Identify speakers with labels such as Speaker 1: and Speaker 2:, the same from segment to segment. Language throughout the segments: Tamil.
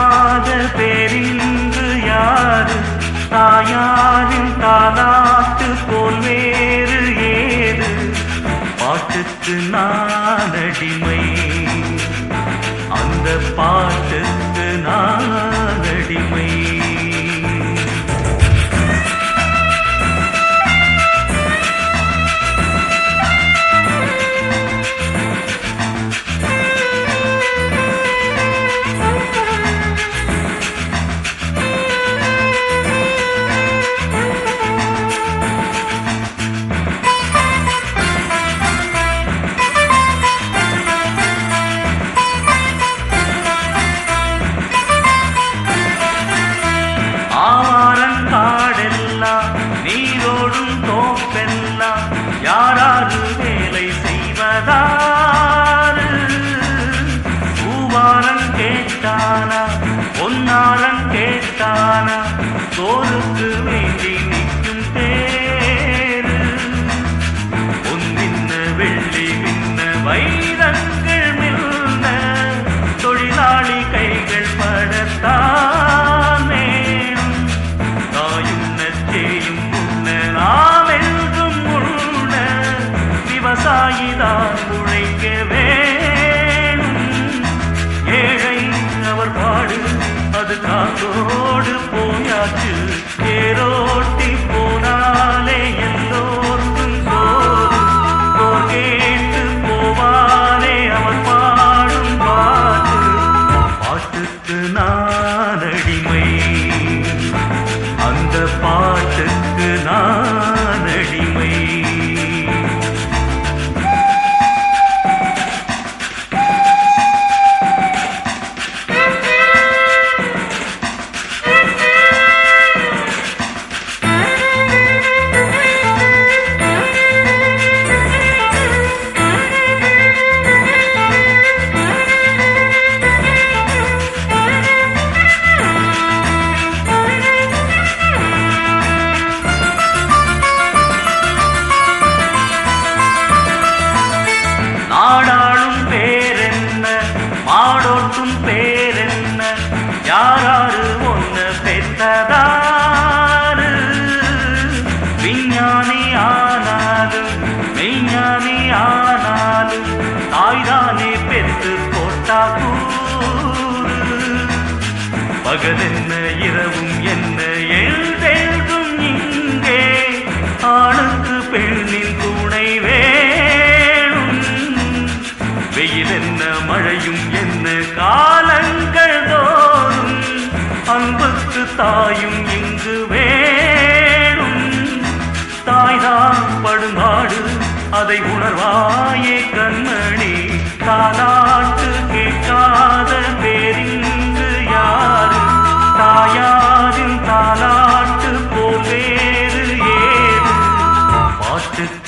Speaker 1: இல்லாத பேரின்று யாரு? தாயாரின் தாலாட்டு போல் வேறு ஏது? பாட்டுக்கு நான் அடிமை அந்த பாட்டு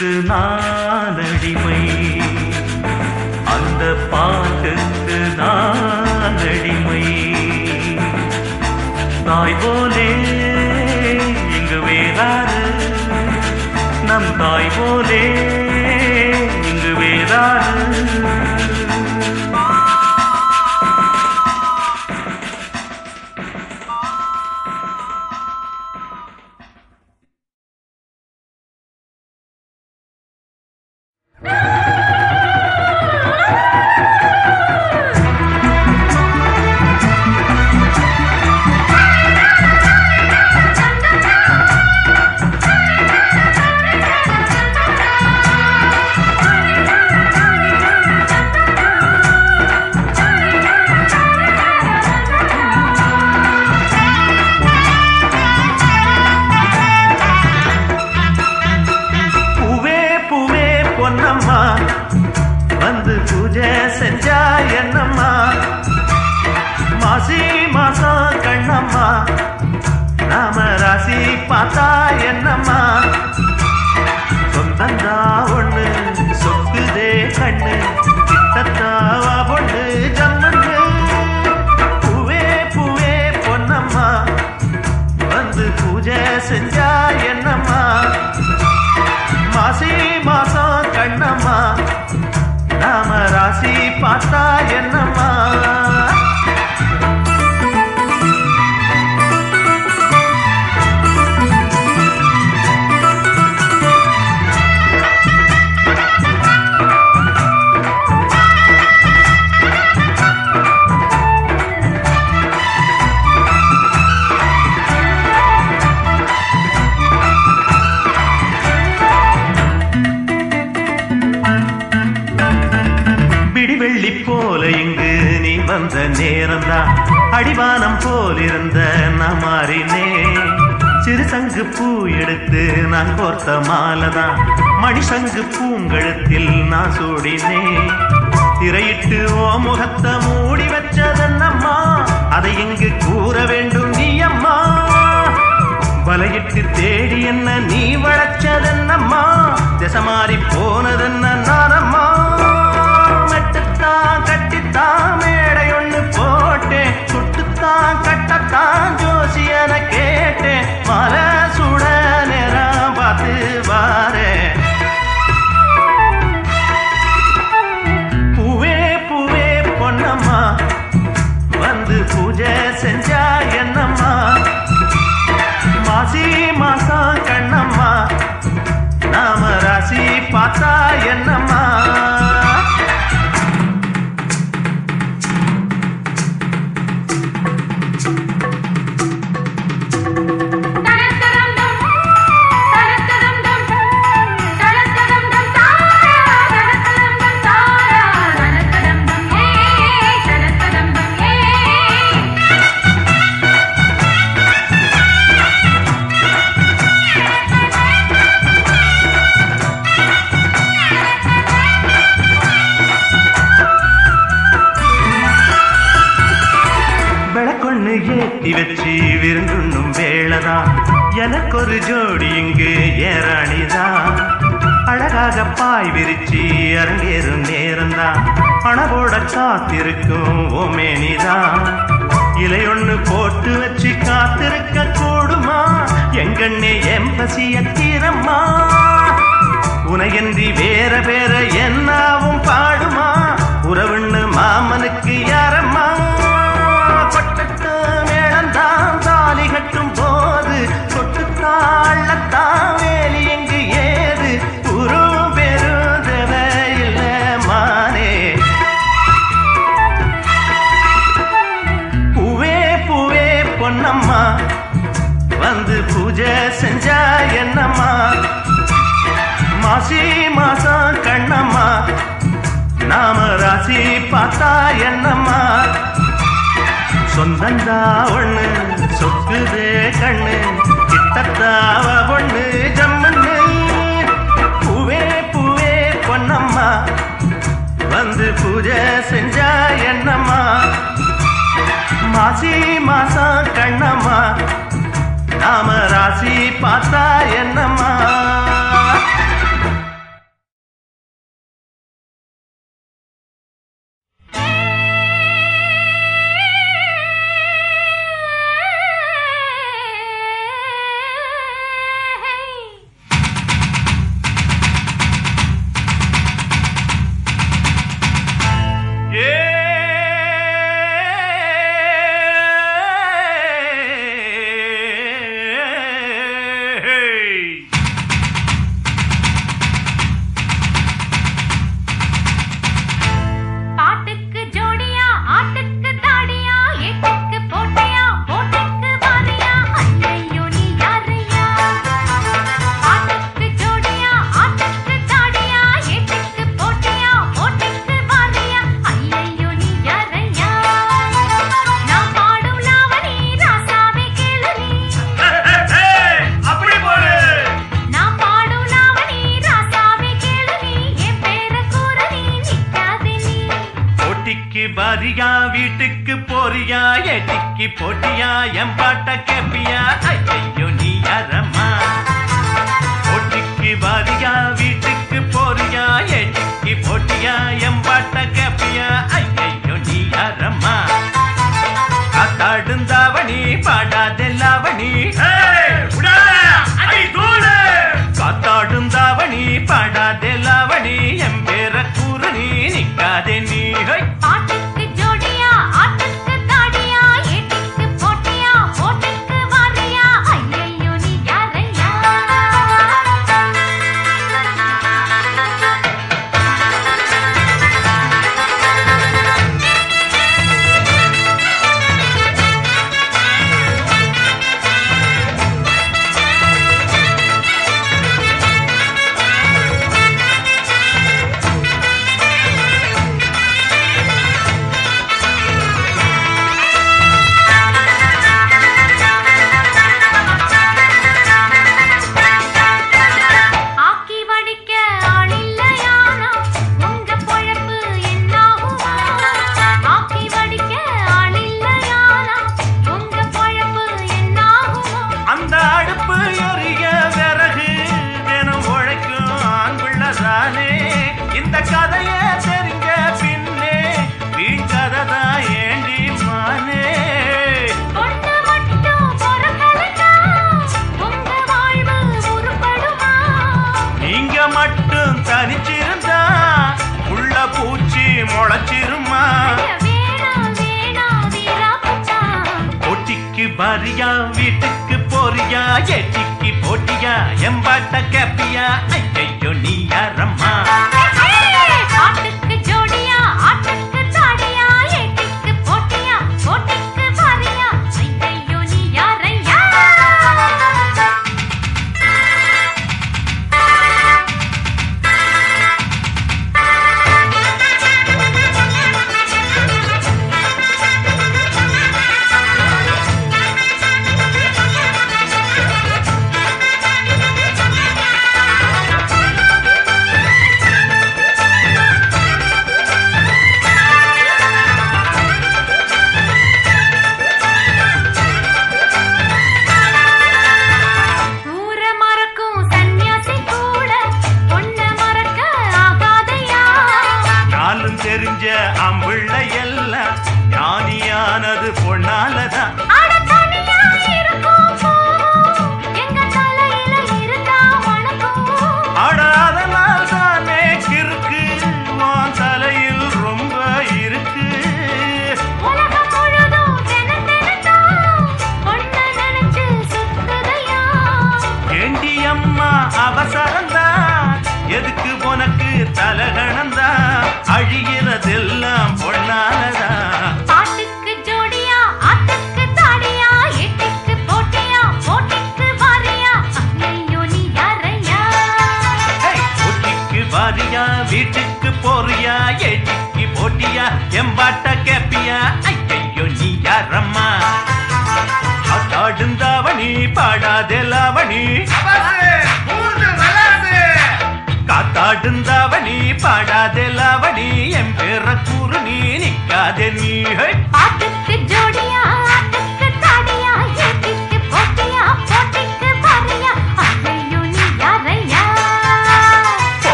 Speaker 1: பாட்டுக்கு நான் அடிமை. அந்த பாட்டுக்கு நான் அடிமை. தாய் போல
Speaker 2: பொன்னம்மா. வந்து பூஜை செஞ்சா என்னம்மா மாசி மாசம் கண்ணம்மா. நாம ராசி பார்த்தா என்னம்மா சொந்தந்தா ஒண்ணு சொக்குதே கண்ணு கிட்டத்தாவா பொண்ணு ஜம்மண்ணு. பூவே பூவே பொன்னம்மா. வந்து பூஜை செஞ்சா என்னம்மா மாசி பார்த்தா என்னம்மா? வந்த நேரம்தான் அடிவானம் போலிருந்த நான் மாறினேன் சிறு சங்கு பூ எடுத்து நான் கோர்த்த மாலைதான் மணிசங்கு பூங்கழுத்தில் நான் சூடினேன் திரையிட்டு ஓ முகத்தை மூடி வச்சதன்னம்மா? அதை இங்கு கூற வேண்டும் நீ அம்மா. வலையிட்டு தேடி என்ன நீ வளச்சதென்னம்மா? திசை மாறி போனதென்ன நானம்மா? மெட்டுத்தான் கட்டித்தான் மேடை போட்டேன் சுட்டுத்தான் கட்டத்தான் ஜோசியன கேட்டேன். மர சுட நேரம் பார்த்து வாரே பூவே பூவே பொன்னம்மா. வந்து பூஜை செஞ்சா என்னம்மா? மாசி மாசம் கண்ணம்மா. நாம ராசி பார்த்தா என்னம்மா? மாசி மாசம் கண்ணம்மா. நாம ராசி பார்த்தா என்னம்மா? சொந்தந்தா ஒண்ணு சொக்குதே கண்ணு கிட்டத்தாவ ஒண்ணு ஜம்மண்ணு பூவே பூவே பொன்னம்மா. வந்து பூஜை செஞ்சா என்னம்மா? மாசி மாசம் கண்ணம்மா. நாம ராசி பார்த்தா என்னம்மா? தனிச்சிருந்தா உள்ள பூச்சி முளைச்சிருமா? பொட்டிக்கு பாரியா வீட்டுக்கு போறியா எட்டிக்கு போட்டியா எம்பாட்ட கேப்பியா ஐயா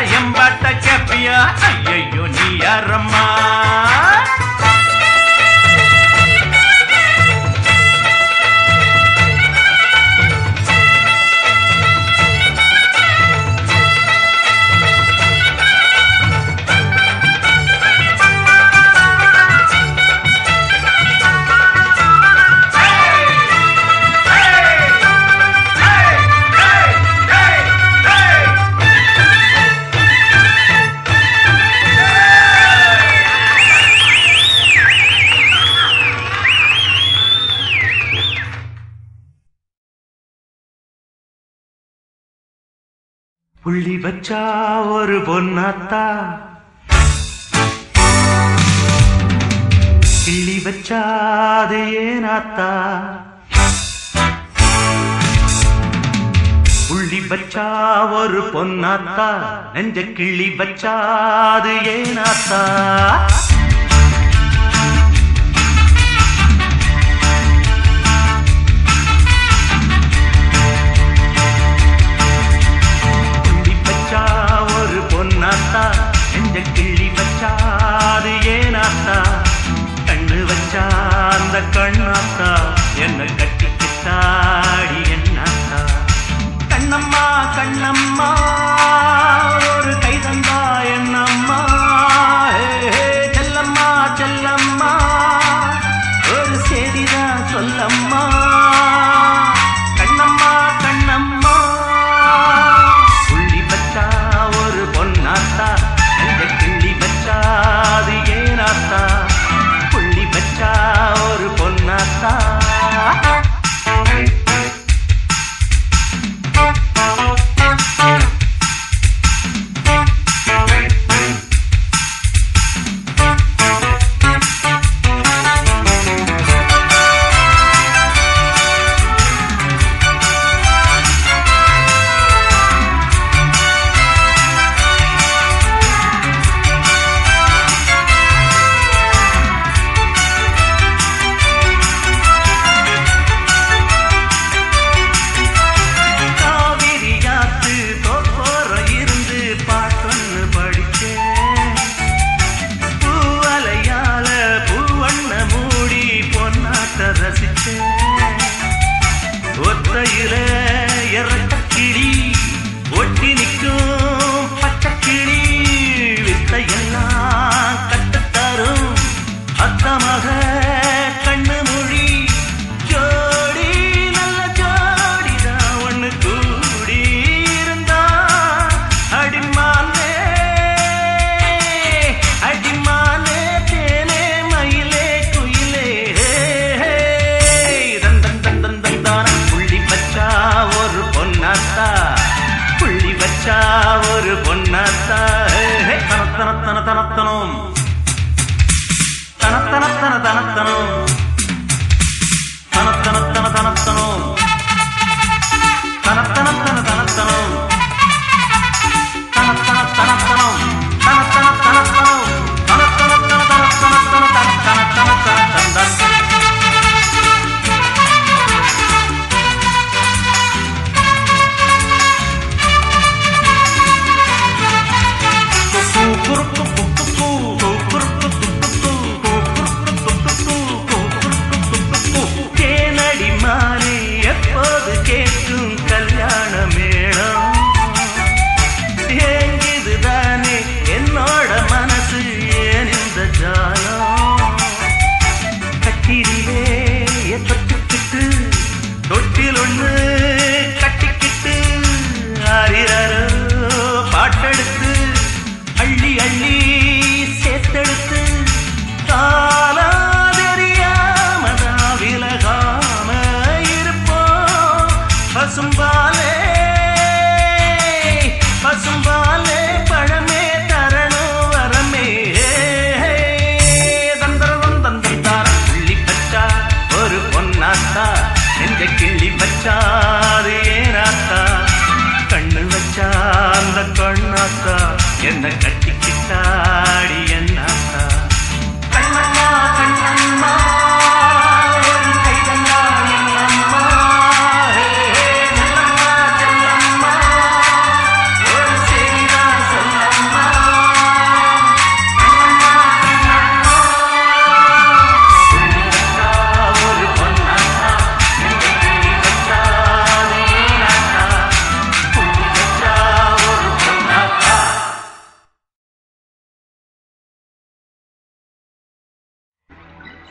Speaker 2: ಎಂಬಾಟ ಕೆಪಿಯ ಅಯ್ಯಯ್ಯೋ ನೀ ಯಾರಮ್ಮ வச்சா ஒரு பொன்னாத்தா கிள்ளி வச்சா அது ஏனாத்தா? புள்ளி வச்சா ஒரு பொன்னாத்தா நெஞ்ச கிள்ளி வச்சாது ஏனாத்தா? கிள்ளி வச்சாது ஏனாத்தா கண்ணு வச்சா அந்த கண்ணாத்தா என்ன கட்டிக்கிட்டாடி என்னாத்தா கண்ணம்மா கண்ணம்மா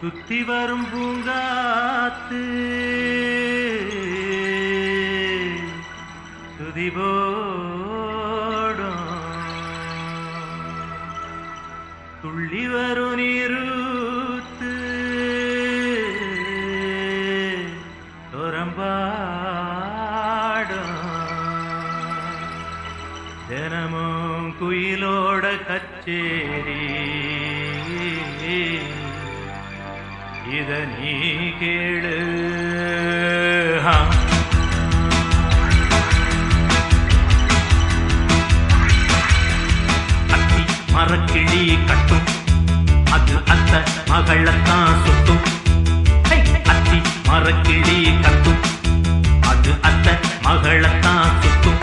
Speaker 2: சுத்தி வரும் பூங்காத்து. துதிபோடும் துள்ளி வரும் நீருத்து. துரம்பாடும் தினமும் குயிலோட கச்சே இத நீ கேளு. அத்தி மரக்கிளி கட்டும். அது அத்த மகளத்தான் சுட்டும். அத்தி மரக்கிளி கட்டும். அது அத்த மகளத்தான் சுட்டும்.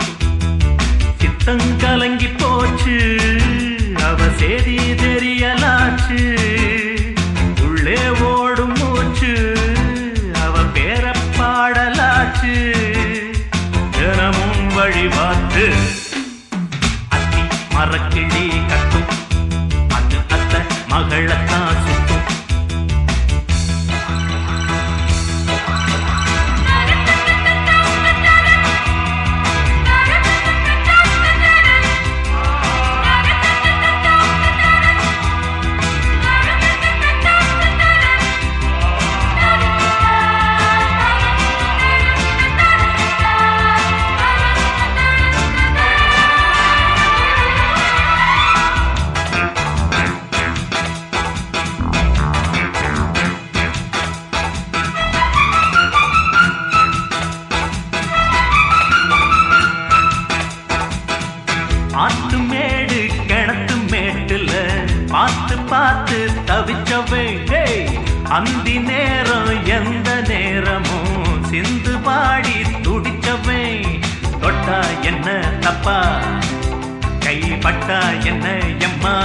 Speaker 2: சித்தம் கலங்கி போச்சு. அவ சேதி சிந்து பாடி துடிச்சவை தொட்டா என்ன தப்பா? கைப்பட்டா என்ன எம்மா?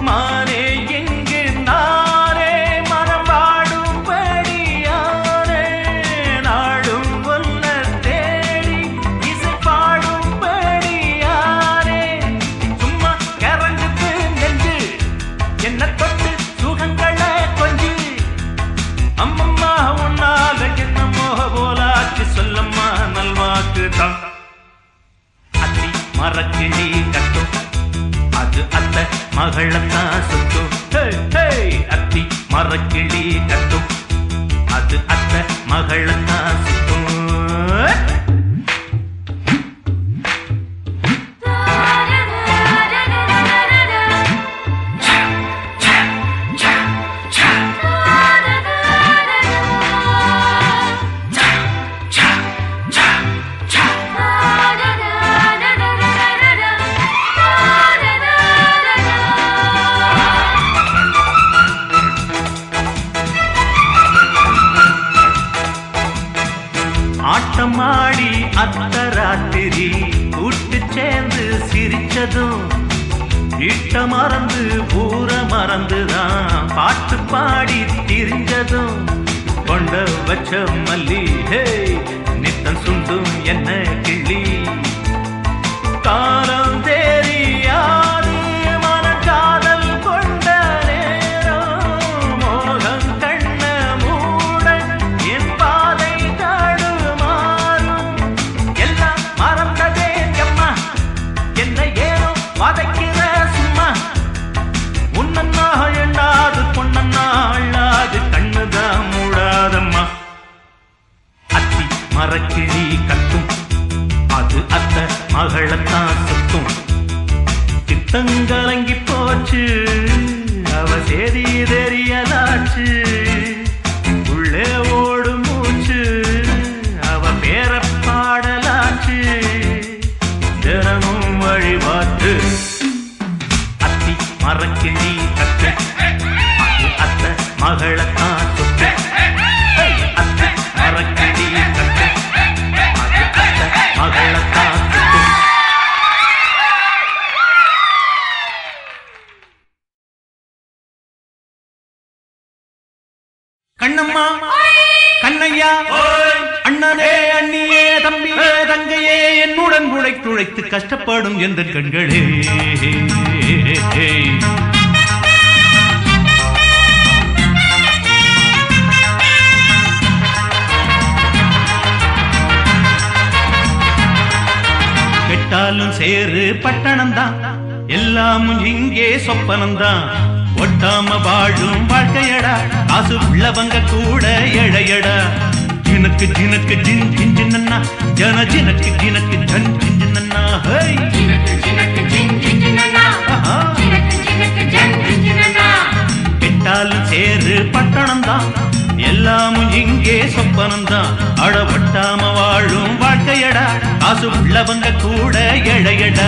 Speaker 2: மாறே ஊர பாட்டு பாடி திரிஞ்சதும் கொண்ட வச்ச மல்லி ஹே மகளத்தான் சுத்தும். சித்தங்கலங்கி போச்சு. அவ சேதி தெரியலாச்சு எந்த கண்களே? கெட்டாலும் சேரு பட்டணம்தான். எல்லாமும் இங்கே சொப்பனம்தான். ஒட்டாம வாழும் வாழ்க்கையடா. காசு உள்ளவங்க கூட எழையடா ஜினக்கு ஜினக்கு ஜின் ஜின் ஜின்னா ஜன ஜினக்கு ஜினக்கு ஜன் ஜின் ஜின்னா ஹை இங்கே சொப்பனம்தான் அடவட்டாம வாழும் வாழ்க்கையடா. காசு உள்ளவங்க கூட எழையடா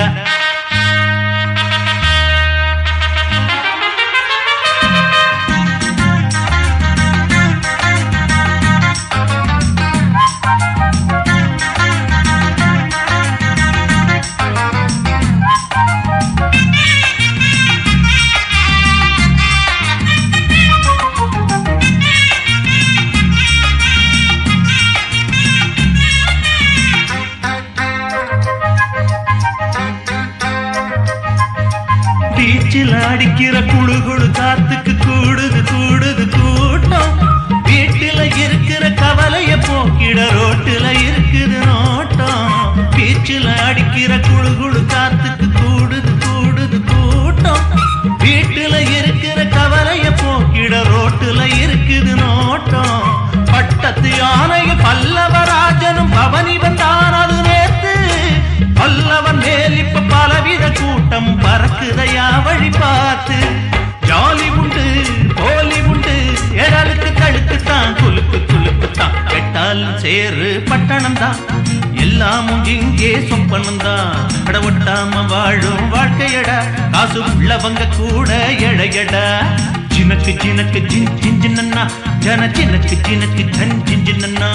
Speaker 2: போக்கிட இருக்குது நோட்டம். பட்டத்து யானைய பல்லவராஜனும் பவனி வந்தான் அது நேத்து. பல்லவன் மேல் இப்ப பலவித கூட்டம் பறக்குதையா வழி பார்த்து கெட்டால் சேரு பட்டணம் தான். எல்லாமும் இங்கே சொப்பனம் தான். கடவட்டாம வாழும் வாழ்க்கையடா. காசு உள்ளவங்க கூட எழையடா சினக்கு சினக்கு சின் சின் சின்னண்ணா ஜன சினக்கு சினக்கு ஜன் சின் சின்னண்ணா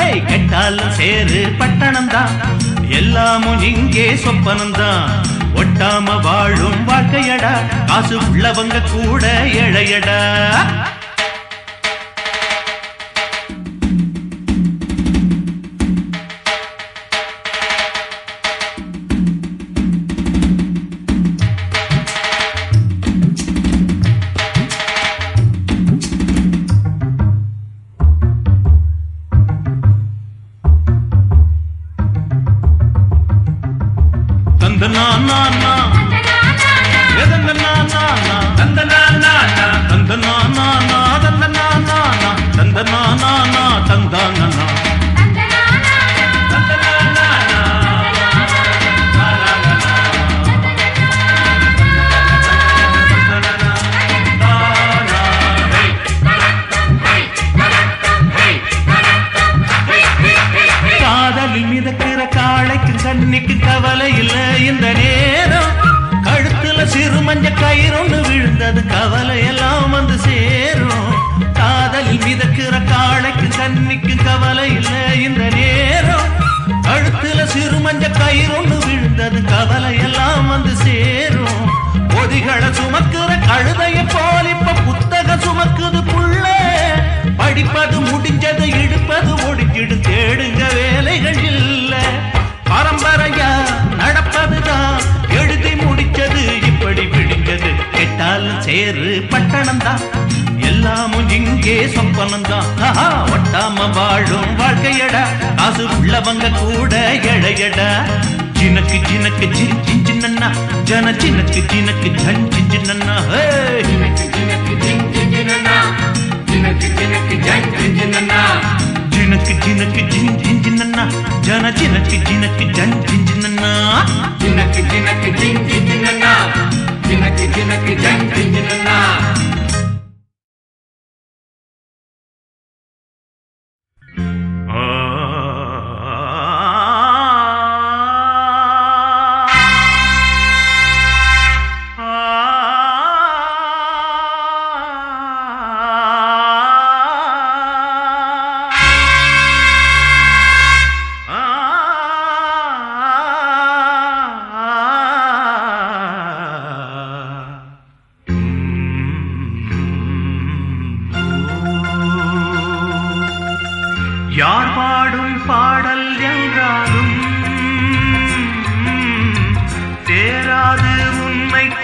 Speaker 2: ஹே கெட்டாலும் சேரு பட்டணம் தான். எல்லாமும் இங்கே சொப்பனம் தான். ஒட்டாம வாழும் வாழ்க்கையடா. காசு உள்ளவங்க கூட இழையடா கெட்டாலும் சேரு பட்டணம் தான் எல்லாமும் இங்கே சொப்பனம் தான் ஒட்டாம வாழும் வாழ்க்கையடா. காசு உள்ளவங்க கூட எழையடா சினக்கு சினக்கு சின் சின் சின்னண்ணா. ஜன சினக்கு சினக்கு ஜன் சின் சின்னண்ணா. ஹே ஜினக்கு ஜினக்கு ஜின் ஜின் ஜின்னண்ணா ஜன ஜினக்கு ஜினக்கு ஜன் ஜின் ஜின்னண்ணா யார்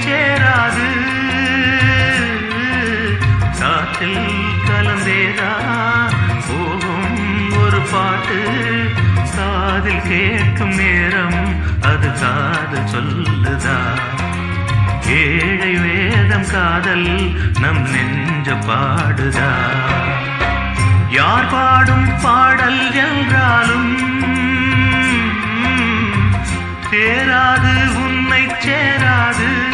Speaker 2: சேராது. சாற்றில் கலந்தேதா? போகும் ஒரு பாட்டு காதில் கேட்கும் நேரம் அது காது சொல்லுதா? ஏழை வேதம் காதல் நம் நெஞ்ச பாடுதா? யார் பாடும் பாடல் என்றாலும் சேராது உன்னை சேராது.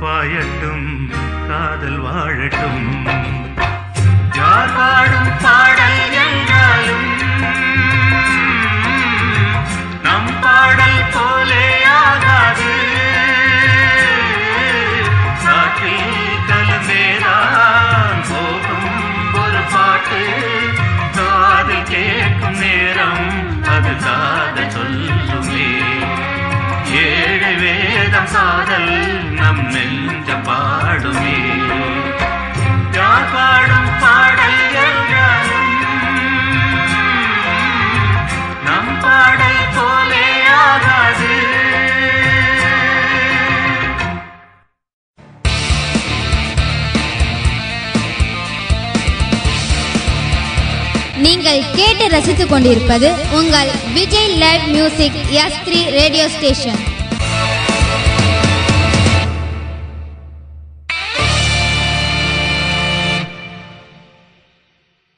Speaker 2: பாயட்டும் காதல் வாழட்டும். யார் பாடும் பாடல் என்றாலும் நம் பாடல் போலே ஆகாது. காற்றில் கலந்தேதான் போகும் ஒரு பாட்டு. காதல் கேட்கும் நேரம் அது காதல் சொல்லுமே. ஏழு வேதம் காதல் நெஞ்ச பாடுமே யார் பாடும் பாடல் என்றாலும் நம் பாடல் போலே ஆகாது.
Speaker 3: நீங்கள் கேட்டு ரசித்துக் கொண்டிருப்பது உங்கள் Vijay live music S three radio station